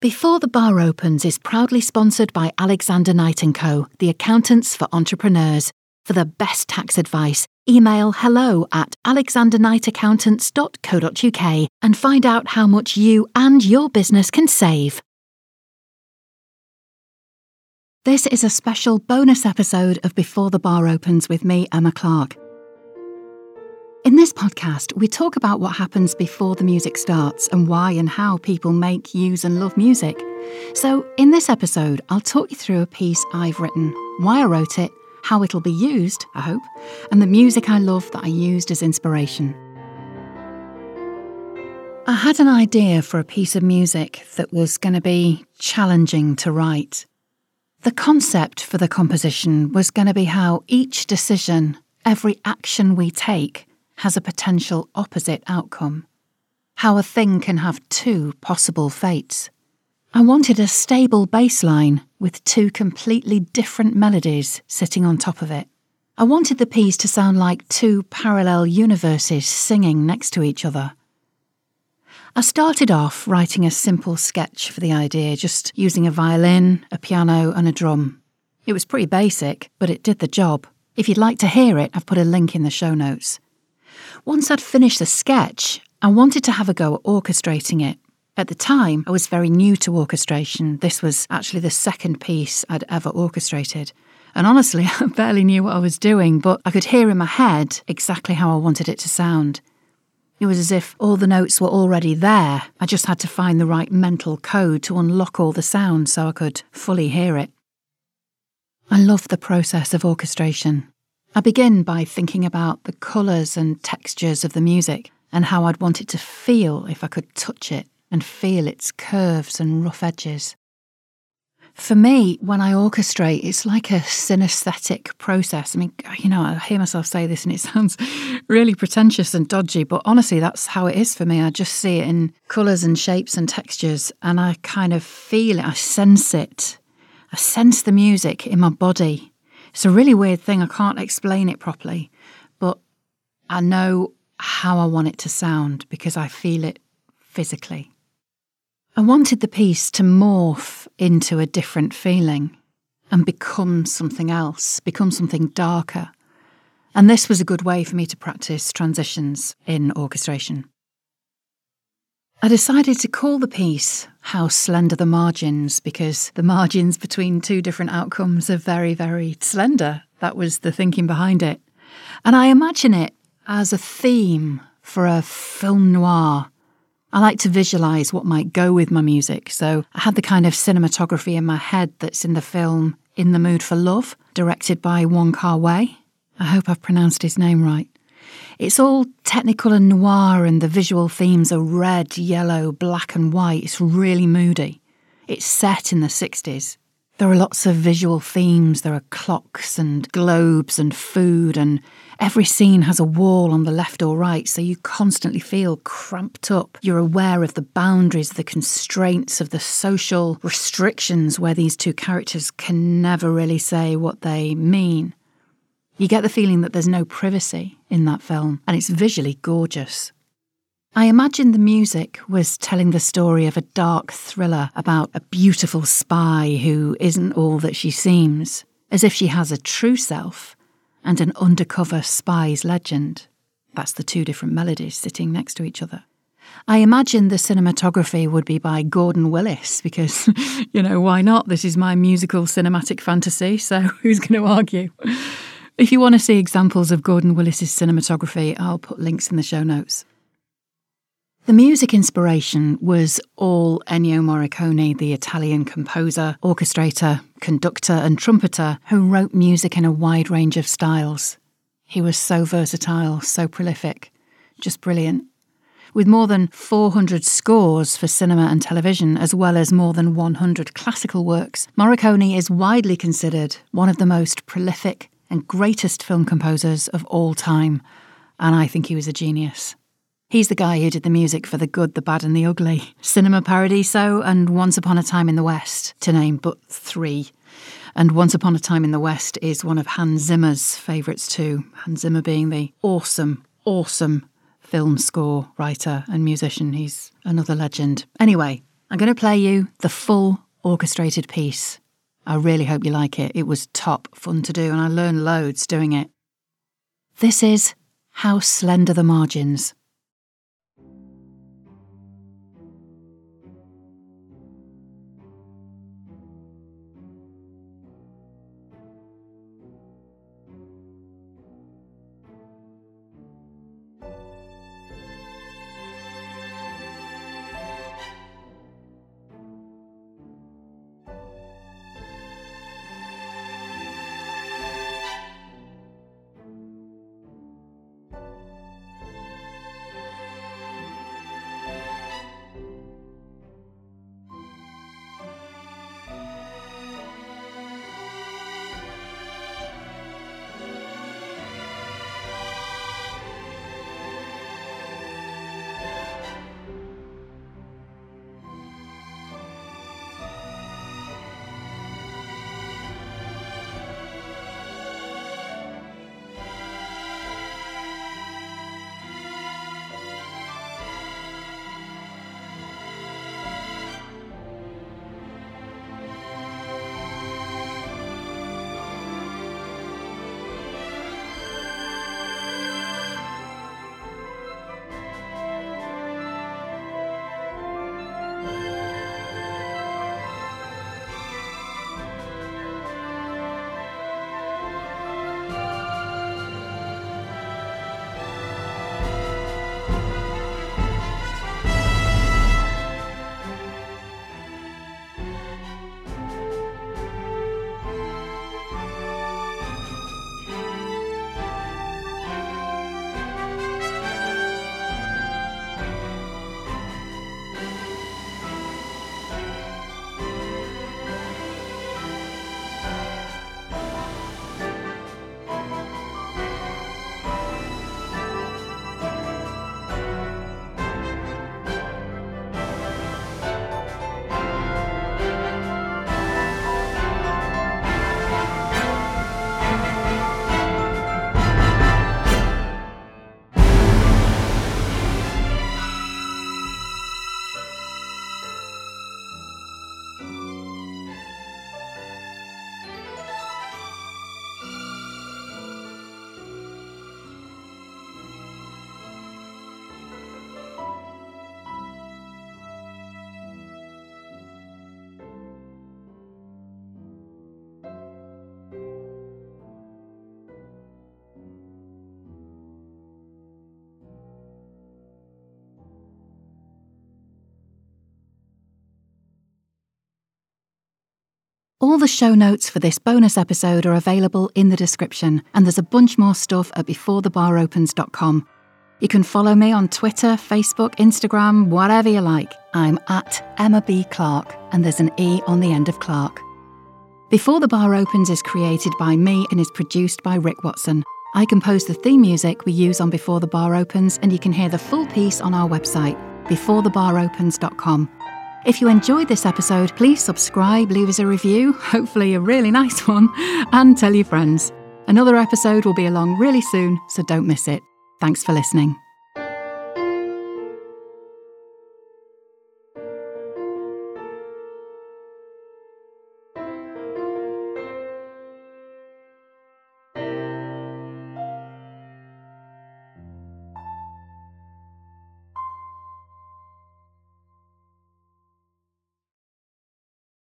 Before the Bar Opens is proudly sponsored by Alexander Knight & Co., the accountants for entrepreneurs. For the best tax advice, email hello at alexanderknightaccountants.co.uk and find out how much you and your business can save. This is a special bonus episode of Before the Bar Opens with me, Emma Clarke. In this podcast, we talk about what happens before the music starts and why and how people make, use, and love music. So, in this episode, I'll talk you through a piece I've written, why I wrote it, how it'll be used, I hope, and the music I love that I used as inspiration. I had an idea for a piece of music that was going to be challenging to write. The concept for the composition was going to be how each decision, every action we take, has a potential opposite outcome. How a thing can have two possible fates. I wanted a stable bass line with two completely different melodies sitting on top of it. I wanted the piece to sound like two parallel universes singing next to each other. I started off writing a simple sketch for the idea, just using a violin, a piano, and a drum. It was pretty basic, but it did the job. If you'd like to hear it, I've put a link in the show notes. Once I'd finished the sketch, I wanted to have a go at orchestrating it. At the time, I was very new to orchestration. This was actually the second piece I'd ever orchestrated. And honestly, I barely knew what I was doing, but I could hear in my head exactly how I wanted it to sound. It was as if all the notes were already there. I just had to find the right mental code to unlock all the sounds so I could fully hear it. I love the process of orchestration. I begin by thinking about the colours and textures of the music and how I'd want it to feel if I could touch it and feel its curves and rough edges. For me, when I orchestrate, it's like a synesthetic process. I mean, you know, I hear myself say this and it sounds really pretentious and dodgy, but honestly, that's how it is for me. I just see it in colours and shapes and textures, and I kind of feel it, I sense it. I sense the music in my body it's a really weird thing. I can't explain it properly, but I know how I want it to sound because I feel it physically. I wanted the piece to morph into a different feeling and become something else, become something darker. And this was a good way for me to practice transitions in orchestration. I decided to call the piece How Slender the Margins because the margins between two different outcomes are very, very slender. That was the thinking behind it. And I imagine it as a theme for a film noir. I like to visualise what might go with my music, so I had the kind of cinematography in my head that's in the film In the Mood for Love, directed by Wong Kar Wai. I hope I've pronounced his name right. It's all technical and noir, and the visual themes are red, yellow, black, and white. It's really moody. It's set in the 60s. There are lots of visual themes. There are clocks and globes and food, and every scene has a wall on the left or right, so you constantly feel cramped up. You're aware of the boundaries, the constraints of the social restrictions where these two characters can never really say what they mean. You get the feeling that there's no privacy in that film, and it's visually gorgeous. I imagine the music was telling the story of a dark thriller about a beautiful spy who isn't all that she seems, as if she has a true self and an undercover spy's legend. That's the two different melodies sitting next to each other. I imagine the cinematography would be by Gordon Willis because, you know, why not? This is my musical cinematic fantasy, so who's going to argue? If you want to see examples of Gordon Willis's cinematography, I'll put links in the show notes. The music inspiration was all Ennio Morricone, the Italian composer, orchestrator, conductor, and trumpeter who wrote music in a wide range of styles. He was so versatile, so prolific, just brilliant. With more than 400 scores for cinema and television, as well as more than 100 classical works, Morricone is widely considered one of the most prolific and greatest film composers of all time, and I think he was a genius. He's the guy who did the music for The Good, the Bad, and the Ugly, Cinema Paradiso, and Once Upon a Time in the West, to name but three. And Once Upon a Time in the West is one of Hans Zimmer's favourites too, Hans Zimmer being the awesome, awesome film score writer and musician. He's another legend. Anyway, I'm going to play you the full orchestrated piece. I really hope you like it. It was top fun to do, and I learned loads doing it. This is How Slender the Margins All the show notes for this bonus episode are available in the description, and there's a bunch more stuff at beforethebaropens.com. You can follow me on Twitter, Facebook, Instagram, whatever you like. I'm at Emma B. Clarke, and there's an E on the end of Clark. Before the Bar Opens is created by me and is produced by Rick Watson. I compose the theme music we use on Before the Bar Opens, and you can hear the full piece on our website, beforethebaropens.com. If you enjoyed this episode, please subscribe, leave us a review, hopefully a really nice one, and tell your friends. Another episode will be along really soon, so don't miss it. Thanks for listening.